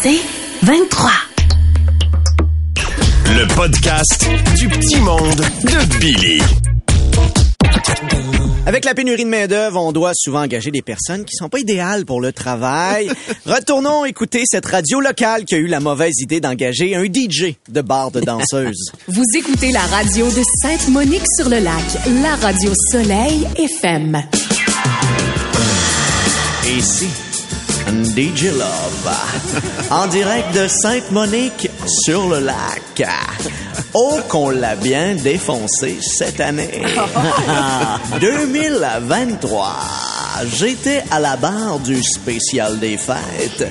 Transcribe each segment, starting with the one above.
C'est 23. Le podcast du petit monde de Billy. Avec la pénurie de main-d'œuvre, on doit souvent engager des personnes qui sont pas idéales pour le travail. Retournons écouter cette radio locale qui a eu la mauvaise idée d'engager un DJ de bar de danseuse. Vous écoutez la radio de Sainte-Monique-sur-le-Lac, la radio Soleil FM. Et Ici, DJ Love, en direct de Sainte-Monique sur le lac. Oh, qu'on l'a bien défoncé cette année. 2023, j'étais à la barre du spécial des fêtes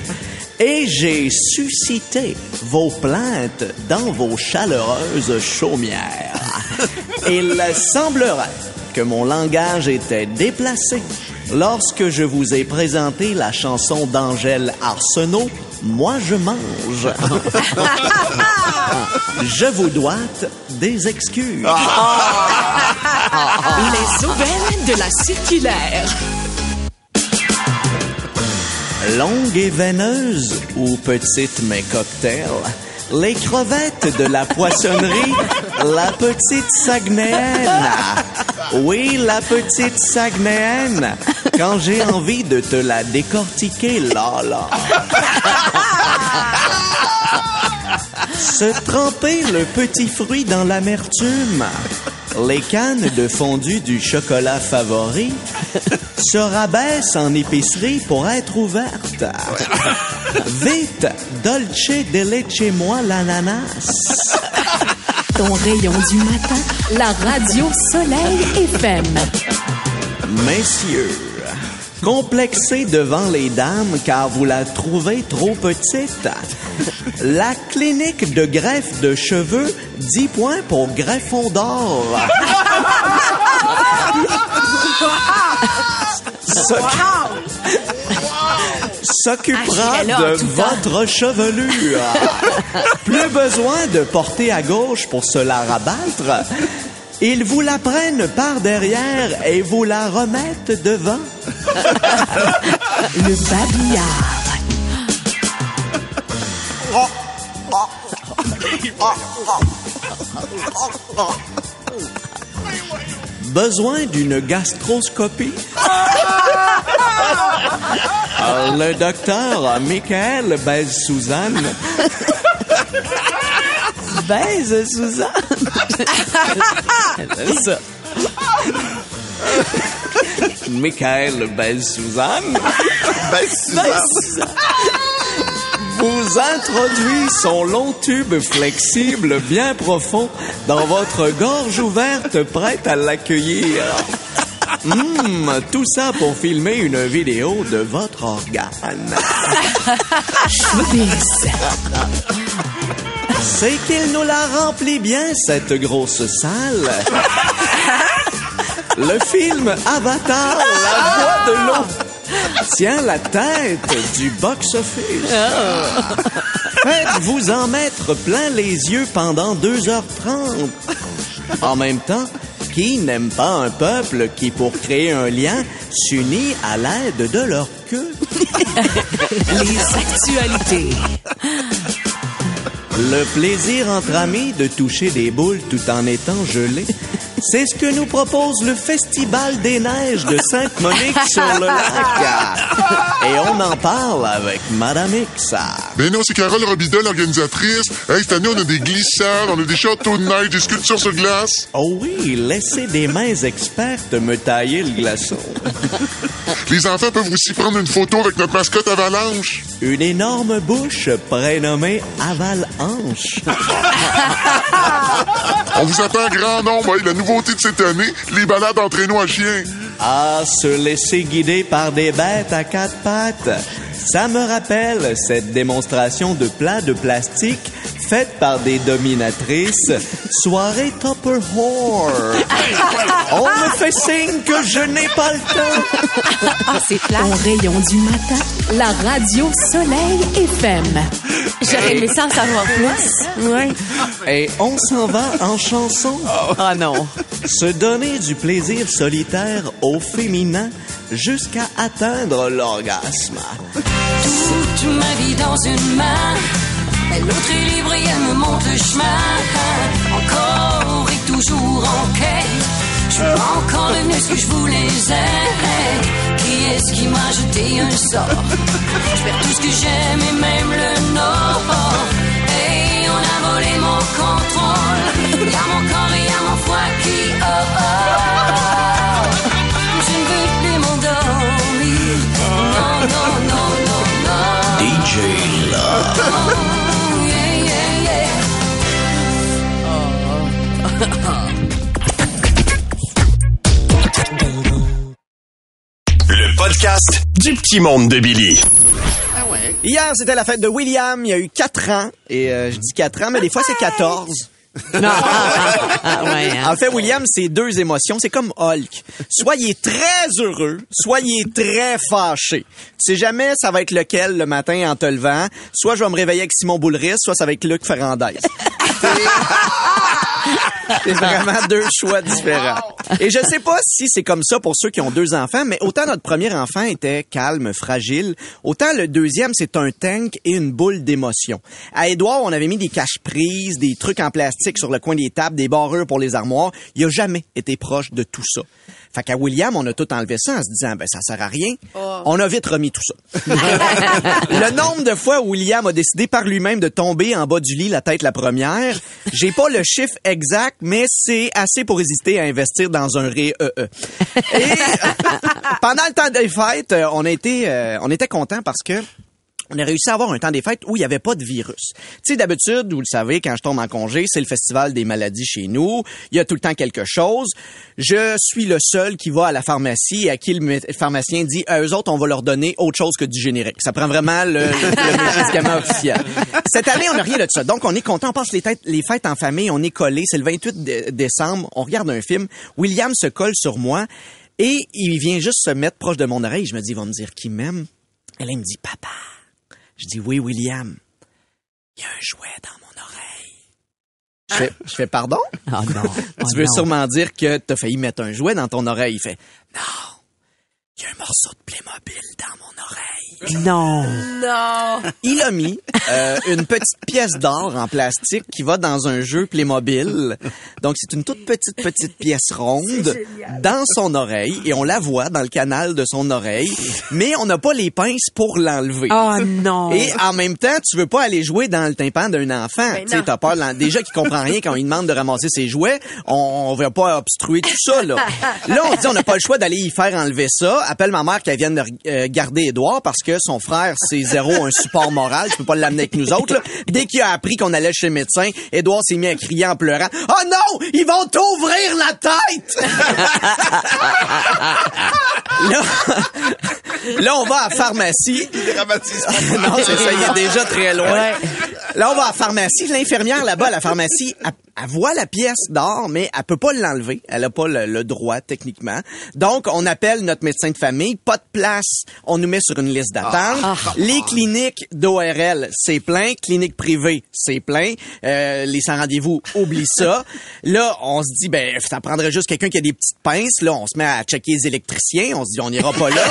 et j'ai suscité vos plaintes dans vos chaleureuses chaumières. Il semblerait que mon langage était déplacé lorsque je vous ai présenté la chanson d'Angèle Arsenault, Moi je mange. je vous dois des excuses. Les aubaines de la circulaire. Longue et veineuse ou petite mais cocktail, les crevettes de la poissonnerie, la petite Saguenayenne. Oui, la petite Saguenayenne. Quand j'ai envie de te la décortiquer, là, là. Se tremper le petit fruit dans l'amertume. Les cannes de fondu du chocolat favori se rabaissent en épicerie pour être ouvertes. Vite, dolce de leche moi l'ananas. Ton rayon du matin, la radio Soleil FM. Messieurs, complexé devant les dames car vous la trouvez trop petite, la clinique de greffe de cheveux 10 points pour greffon d'or. S'occupera Ah, de votre chevelure. Plus besoin de porter à gauche pour se la rabattre. Ils vous la prennent par derrière et vous la remettent devant. Le babillard. Besoin d'une gastroscopie? Le docteur Michael baise Suzanne. baise Suzanne. C'est ça. Michael baise Suzanne. Baise Suzanne. Vous introduit son long tube flexible bien profond dans votre gorge ouverte prête à l'accueillir. Hum, tout ça pour filmer une vidéo de votre organe. C'est qu'il nous la remplit bien, cette grosse salle. Le film Avatar, la voix de l'eau, tient la tête du box-office. Faites-vous en mettre plein les yeux pendant 2h30. En même temps, qui n'aime pas un peuple qui, pour créer un lien, s'unit à l'aide de leur queue? Les actualités. Le plaisir entre amis de toucher des boules tout en étant gelé, c'est ce que nous propose le Festival des Neiges de Sainte-Monique sur le lac. Et on en parle avec Madame X. Ben non, c'est Carole Robidet, l'organisatrice. Hey, cette année, on a des glissades, on a des châteaux de neige, des sculptures sur glace. Oh oui, laissez des mains expertes me tailler le glaçon. Les enfants peuvent aussi prendre une photo avec notre mascotte Avalanche. Une énorme bouche prénommée Aval-Hanche. On vous attend en grand nombre. La nouveauté de cette année, les balades en traîneau à chien. Ah, se laisser guider par des bêtes à quatre pattes. Ça me rappelle cette démonstration de plats de plastique faite par des dominatrices. Soirée Tupper Whore. On me fait signe que je n'ai pas le temps. Ah, c'est plat. Ton rayon du matin, la radio Soleil FM. J'aurais aimé ça en savoir plus. Oui. Et on s'en va en chanson. Ah non. Se donner du plaisir solitaire au féminin jusqu'à atteindre l'orgasme. Tout toute ma vie dans une main. Et l'autre est libre et elle me montre le chemin. Encore et toujours en quête. Suis pas encore ce que je voulais être. Qui est-ce qui m'a jeté un sort? Je tout ce que j'aime et même le nord. Du petit monde de Billy. Hier, c'était la fête de William. Il y a eu 4 ans. Et euh, je dis 4 ans, mais des fois, c'est 14. Non. Ah, ouais, hein. En fait, William, c'est deux émotions. C'est comme Hulk. Soit il est très heureux, soit il est très fâché. Tu sais jamais ça va être lequel le matin en te levant. Soit je vais me réveiller avec Simon Boulris, soit ça va être Luc Ferrandez. C'est vraiment deux choix différents. Et je sais pas si c'est comme ça pour ceux qui ont deux enfants, mais autant notre premier enfant était calme, fragile, autant le deuxième, c'est un tank et une boule d'émotion. À Édouard, on avait mis des caches-prises, des trucs en plastique sur le coin des tables, des barreurs pour les armoires. Il a jamais été proche de tout ça. Fait qu'à William, on a tout enlevé ça en se disant, ben, ça sert à rien. On a vite remis tout ça. le nombre de fois où William a décidé par lui-même de tomber en bas du lit la tête la première, j'ai pas le chiffre exact, mais c'est assez pour hésiter à investir dans un ré E E. Et pendant le temps des fêtes, euh, on a été, euh, on était content parce que on a réussi à avoir un temps des fêtes où il n'y avait pas de virus. Tu sais, d'habitude, vous le savez, quand je tombe en congé, c'est le festival des maladies chez nous. Il y a tout le temps quelque chose. Je suis le seul qui va à la pharmacie et à qui le pharmacien dit, à eux autres, on va leur donner autre chose que du générique. Ça prend vraiment le, le- médicament officiel. Cette année, on n'a rien de ça. Donc, on est content. On passe les, fêtes en famille. On est collés. C'est le 28 dé- décembre. On regarde un film. William se colle sur moi et il vient juste se mettre proche de mon oreille. Je me dis, il va me dire qu'il m'aime. Là, il me dit, papa. Je dis oui, William. Il y a un jouet dans mon oreille. Je fais, je fais pardon? Oh non. Oh tu veux non. sûrement dire que t'as failli mettre un jouet dans ton oreille. Il fait non. Il y a un morceau de Playmobil dans mon oreille. Non. Il a mis euh, une petite pièce d'or en plastique qui va dans un jeu Playmobil. Donc c'est une toute petite petite pièce ronde dans son oreille et on la voit dans le canal de son oreille, mais on n'a pas les pinces pour l'enlever. Oh non. Et en même temps, tu veux pas aller jouer dans le tympan d'un enfant. Ben tu sais, t'as peur. Déjà qu'il comprend rien quand il demande de ramasser ses jouets, on, on va pas obstruer tout ça, là. Là, on dit, on n'a pas le choix d'aller y faire enlever ça. Appelle ma mère qu'elle vienne de euh, garder Édouard parce que son frère, c'est zéro un support moral. Tu peux pas l'amener avec nous autres, là. Dès qu'il a appris qu'on allait chez le médecin, Édouard s'est mis à crier en pleurant. Oh non! Ils vont t'ouvrir la tête! là, là, on va à la pharmacie. non, c'est ça, il est déjà très loin. Là, on va à la pharmacie. L'infirmière là-bas à la pharmacie, elle, elle voit la pièce d'or, mais elle peut pas l'enlever. Elle a pas le, le droit, techniquement. Donc, on appelle notre médecin de famille. Pas de place. On nous met sur une liste d'attente. Les cliniques d'ORL, c'est plein. Cliniques privées, c'est plein. Euh, les sans rendez-vous, oublie ça. Là, on se dit, ben, ça prendrait juste quelqu'un qui a des petites pinces. Là, on se met à checker les électriciens. On se dit, on n'ira pas là.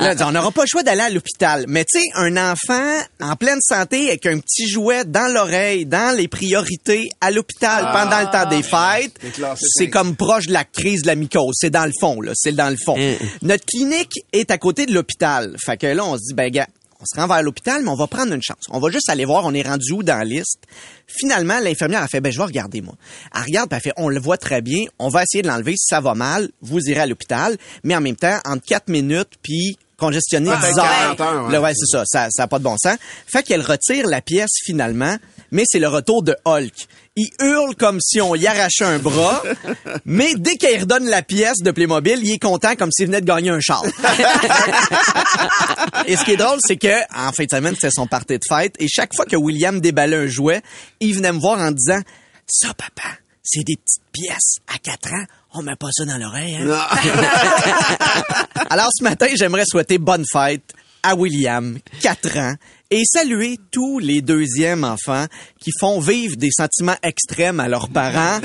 Là, on n'aura pas le choix d'aller à l'hôpital. Mais tu sais, un enfant en pleine santé avec un petit jouet dans l'oreille, dans les priorités à l'hôpital pendant le temps des fêtes, c'est comme proche de la crise de la mycose. C'est dans le fond, là. C'est dans le fond. Notre clinique est à côté de l'hôpital. Fait que là, on se dit, ben, gars, on se rend vers l'hôpital, mais on va prendre une chance. On va juste aller voir, on est rendu où dans la liste. Finalement, l'infirmière a fait, ben, je vais regarder, moi. Elle regarde, puis elle fait, on le voit très bien, on va essayer de l'enlever. Si ça va mal, vous irez à l'hôpital. Mais en même temps, entre 4 minutes, puis congestionné 10 heures. 40 heures, ouais. Là, ouais, c'est ça. Ça n'a pas de bon sens. Fait qu'elle retire la pièce finalement, mais c'est le retour de Hulk. Il hurle comme si on y arrachait un bras, mais dès qu'elle redonne la pièce de Playmobil, il est content comme s'il venait de gagner un char. et ce qui est drôle, c'est que en fin de semaine, c'était son party de fête, et chaque fois que William déballait un jouet, il venait me voir en disant « Ça, papa, c'est des petites pièces. À 4 ans, on met pas ça dans l'oreille. Hein? Alors ce matin, j'aimerais souhaiter bonne fête à William, 4 ans, et saluer tous les deuxièmes enfants qui font vivre des sentiments extrêmes à leurs parents.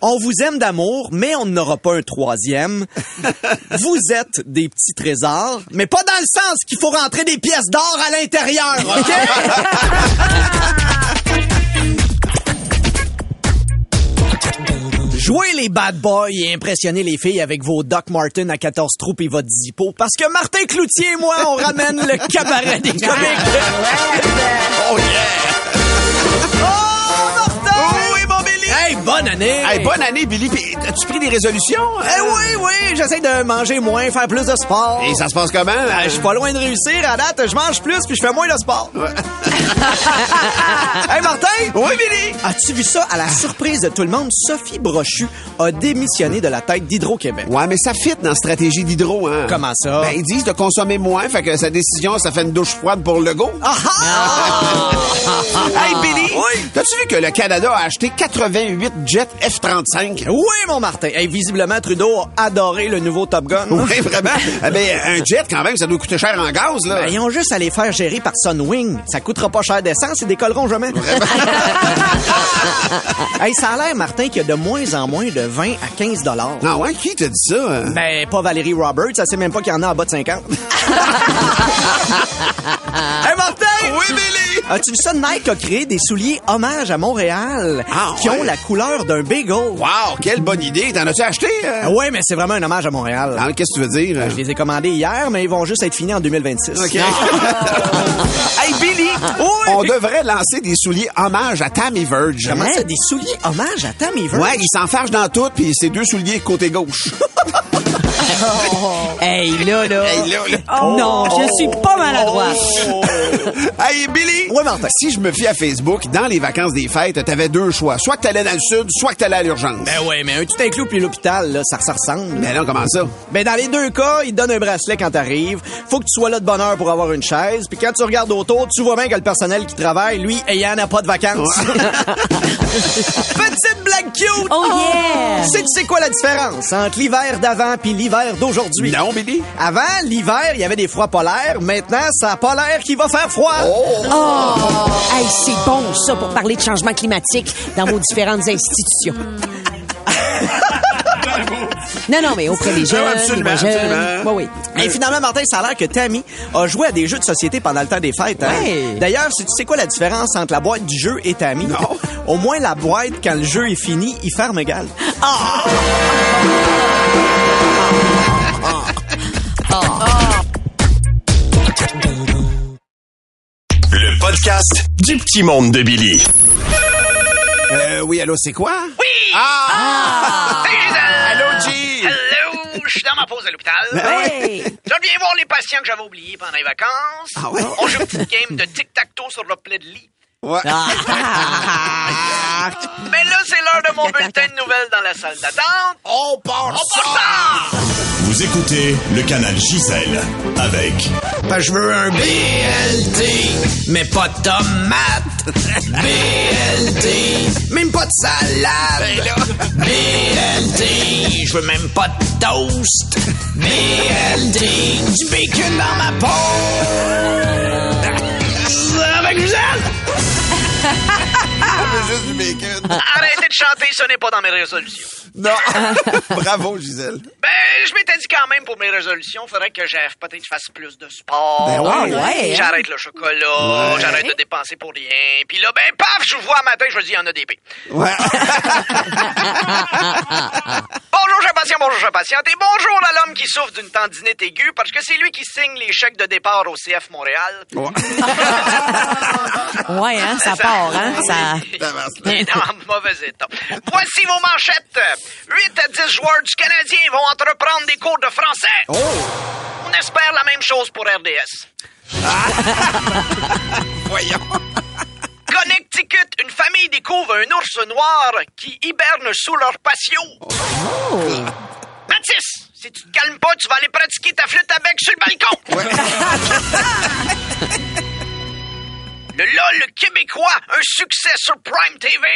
On vous aime d'amour, mais on n'aura pas un troisième. Vous êtes des petits trésors, mais pas dans le sens qu'il faut rentrer des pièces d'or à l'intérieur, OK? Jouez les bad boys et impressionnez les filles avec vos Doc Martin à 14 troupes et votre Zippo. Parce que Martin Cloutier et moi, on ramène le cabaret des comiques. Oh yeah! Oh, Martin! Oui, mon Billy! Hey, bonne année! Hey, bonne année, Billy. Puis, As-tu pris des résolutions? Eh oui, oui, j'essaie de manger moins, faire plus de sport. Et ça se passe comment? Euh, Je suis pas loin de réussir. À date, je mange plus puis je fais moins de sport. hey, Martin! Oui, Billy! As-tu vu ça? À la surprise de tout le monde, Sophie Brochu a démissionné de la tête d'Hydro-Québec. Ouais, mais ça fit dans la stratégie d'hydro, hein? Comment ça? Ben, ils disent de consommer moins, fait que sa décision, ça fait une douche froide pour le go. Ah ah! Hey, Billy! Oui? T'as-tu vu que le Canada a acheté 88 jets F-35? Oui, mon Martin. Hey, visiblement, Trudeau a adoré le nouveau Top Gun. Oui, vraiment. Eh ben, un jet, quand même, ça doit coûter cher en gaz, là. Ben, ils ont juste à les faire gérer par Sunwing. Ça coûtera pas cher d'essence et décolleront jamais. hey, ça a l'air, Martin, qu'il y a de moins en moins de 20 à 15 dollars. Ah ouais, qui t'a dit ça? hein? Ben, pas Valérie Roberts, ça sait même pas qu'il y en a en bas de 50. hey, Martin! Oui, Billy! As-tu vu ça? Nike a créé des souliers hommage à Montréal Ah, qui ouais. ont la couleur d'un bagel. Wow, quelle bonne idée. T'en as-tu acheté? euh? Ah Ouais, mais c'est vraiment un hommage à Montréal. Ah, Qu'est-ce que tu veux dire? Je les ai commandés hier, mais ils vont juste être finis en 2026. OK. hey, Billy! On devrait lancer des souliers hommage à Tammy Verge. Comment ça, des souliers hommage à Tammy Verge? Ouais, il s'enfarge dans tout, puis c'est deux souliers côté gauche. Hey, là, là. Hey, là, là. Non, je suis pas maladroite. hey, Billy! Ouais, Martin. Si je me fie à Facebook, dans les vacances des fêtes, t'avais deux choix. Soit que t'allais dans le sud, soit que t'allais à l'urgence. Ben ouais, mais un tout inclus puis l'hôpital, là, ça, ça ressemble. Mais non, comment ça? Ben dans les deux cas, ils te donnent un bracelet quand t'arrives. Faut que tu sois là de bonne heure pour avoir une chaise. Puis quand tu regardes autour, tu vois bien que le personnel qui travaille, lui, il en a pas de vacances. Petite blague cute! Oh yeah! Tu sais, tu sais quoi la différence entre l'hiver d'avant puis l'hiver d'aujourd'hui? Non, Billy? Avant, l'hiver, il y avait des froids polaires. Maintenant, ça a pas l'air qu'il va faire froid. Oh! Hey, c'est bon, ça, pour parler de changement climatique dans vos différentes institutions. non, non, mais auprès des jeunes, absolument, jeunes. absolument. Oui, oui. Et finalement, Martin, ça a l'air que Tammy a joué à des jeux de société pendant le temps des fêtes. hein? Ouais. D'ailleurs, si tu sais quoi la différence entre la boîte du jeu et Tammy? Non. Au moins, la boîte, quand le jeu est fini, il ferme égal. Le podcast du petit monde de Billy. Euh, oui, allô, c'est quoi? Oui! Ah! Allô, G! Hello, je suis dans ma pause à l'hôpital. Hey! Je viens voir les patients que j'avais oubliés pendant les vacances. Ah ouais? On joue une petite game de tic-tac-toe sur le plat de lit. Ouais. Mais là, c'est l'heure de mon bulletin de nouvelles dans la salle d'attente. On part On part ça! Vous écoutez le canal Gisèle avec je veux un BLT, mais pas de tomates. BLT, même pas de salade. BLT, je veux même pas de toast. BLT, du bacon dans ma peau. Avec juste du bacon. Arrêtez de chanter, ce n'est pas dans mes résolutions. Non. Bravo, Gisèle. Ben, je m'étais dit quand même pour mes résolutions, faudrait que j'aille peut-être fasse plus de sport. Ben ouais, ouais, hein? J'arrête le chocolat, Ouais. j'arrête de dépenser pour rien. Puis là, ben, paf, je vous vois un matin, je me dis, il y en a des pires. Ouais. Bonjour, cher patient, bonjour, cher patiente. Et bonjour à l'homme qui souffre d'une tendinite aiguë parce que c'est lui qui signe les chèques de départ au CF Montréal. Ouais, hein, ça part, hein? Ça... Il est en mauvais état. Voici vos manchettes. 8 à 10 joueurs du Canadien vont entreprendre des cours de français. On espère la même chose pour RDS. Voyons. Connecticut, une famille découvre un ours noir qui hiberne sous leur patio. Mathis, si tu te calmes pas, tu vas aller pratiquer ta flûte à bec sur le balcon. Le LOL québécois, un succès sur Prime TV.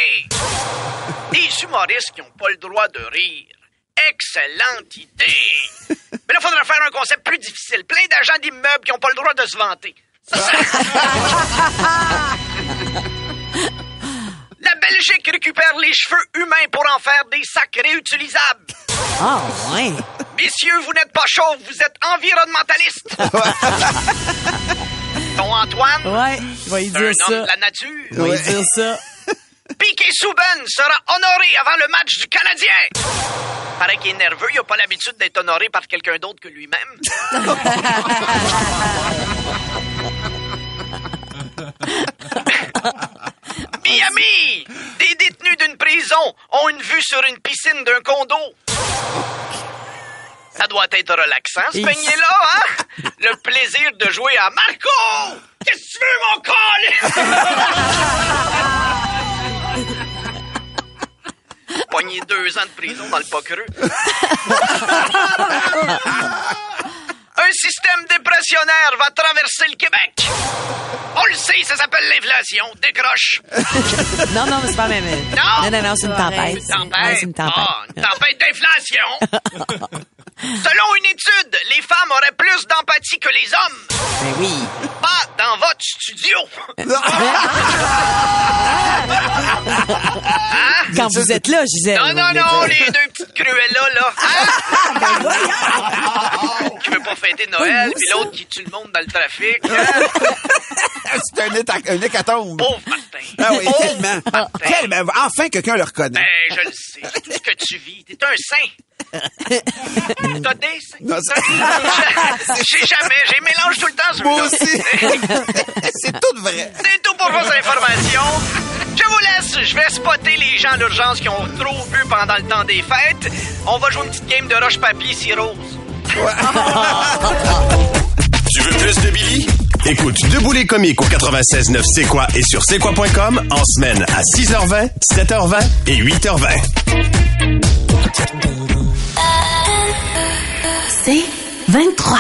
Des humoristes qui n'ont pas le droit de rire. Excellente idée! Mais là, faudrait faire un concept plus difficile. Plein d'agents d'immeubles qui n'ont pas le droit de se vanter. La Belgique récupère les cheveux humains pour en faire des sacs réutilisables. Ah, ouais. Messieurs, vous n'êtes pas chauves, vous êtes environnementalistes. Ton Antoine, Ouais, y un homme de la nature. Je vais y dire ça. Piquet Souben sera honoré avant le match du Canadien. Paraît qu'il est nerveux, il n'a pas l'habitude d'être honoré par quelqu'un d'autre que lui-même. Miami! Des détenus d'une prison ont une vue sur une piscine d'un condo. Ça doit être relaxant, ce Et- peignet-là, hein? Le plaisir de jouer à Marco! Qu'est-ce que tu veux, mon col? Pogné deux ans de prison dans le pas creux. Un système dépressionnaire va traverser le Québec. On le sait, ça s'appelle l'inflation. Décroche. Non, non, mais c'est pas même. Non? Non, non, non, c'est une tempête. Une tempête. Ah, une tempête d'inflation. Selon une étude, les femmes auraient plus d'empathie que les hommes. Ben oui. Pas dans votre studio. Quand vous êtes là, Gisèle. Non, non, non, les deux petites cruelles-là, là. Hein? qui veut pas fêter Noël, puis l'autre qui tue le monde dans le trafic. hein? C'est un, un hécatombe. Pauvre Martin. Ah oui, Pauvre tellement. Martin. Tellement. Enfin, quelqu'un le reconnaît. Ben, je le sais. Tout ce que tu vis, t'es un saint. T'as des J'ai jamais, j'ai mélange tout le temps. Moi aussi. C'est tout vrai. C'est tout pour vos informations. Je vous laisse, je vais spotter les gens d'urgence qui ont trop bu pendant le temps des fêtes. On va jouer une petite game de roche-papier-cirrose. Tu veux plus de Billy? Écoute Debout les comiques au 96.9 C'est quoi et sur c'est quoi.com en semaine à 6h20, 7h20 et 8h20. C'est 23.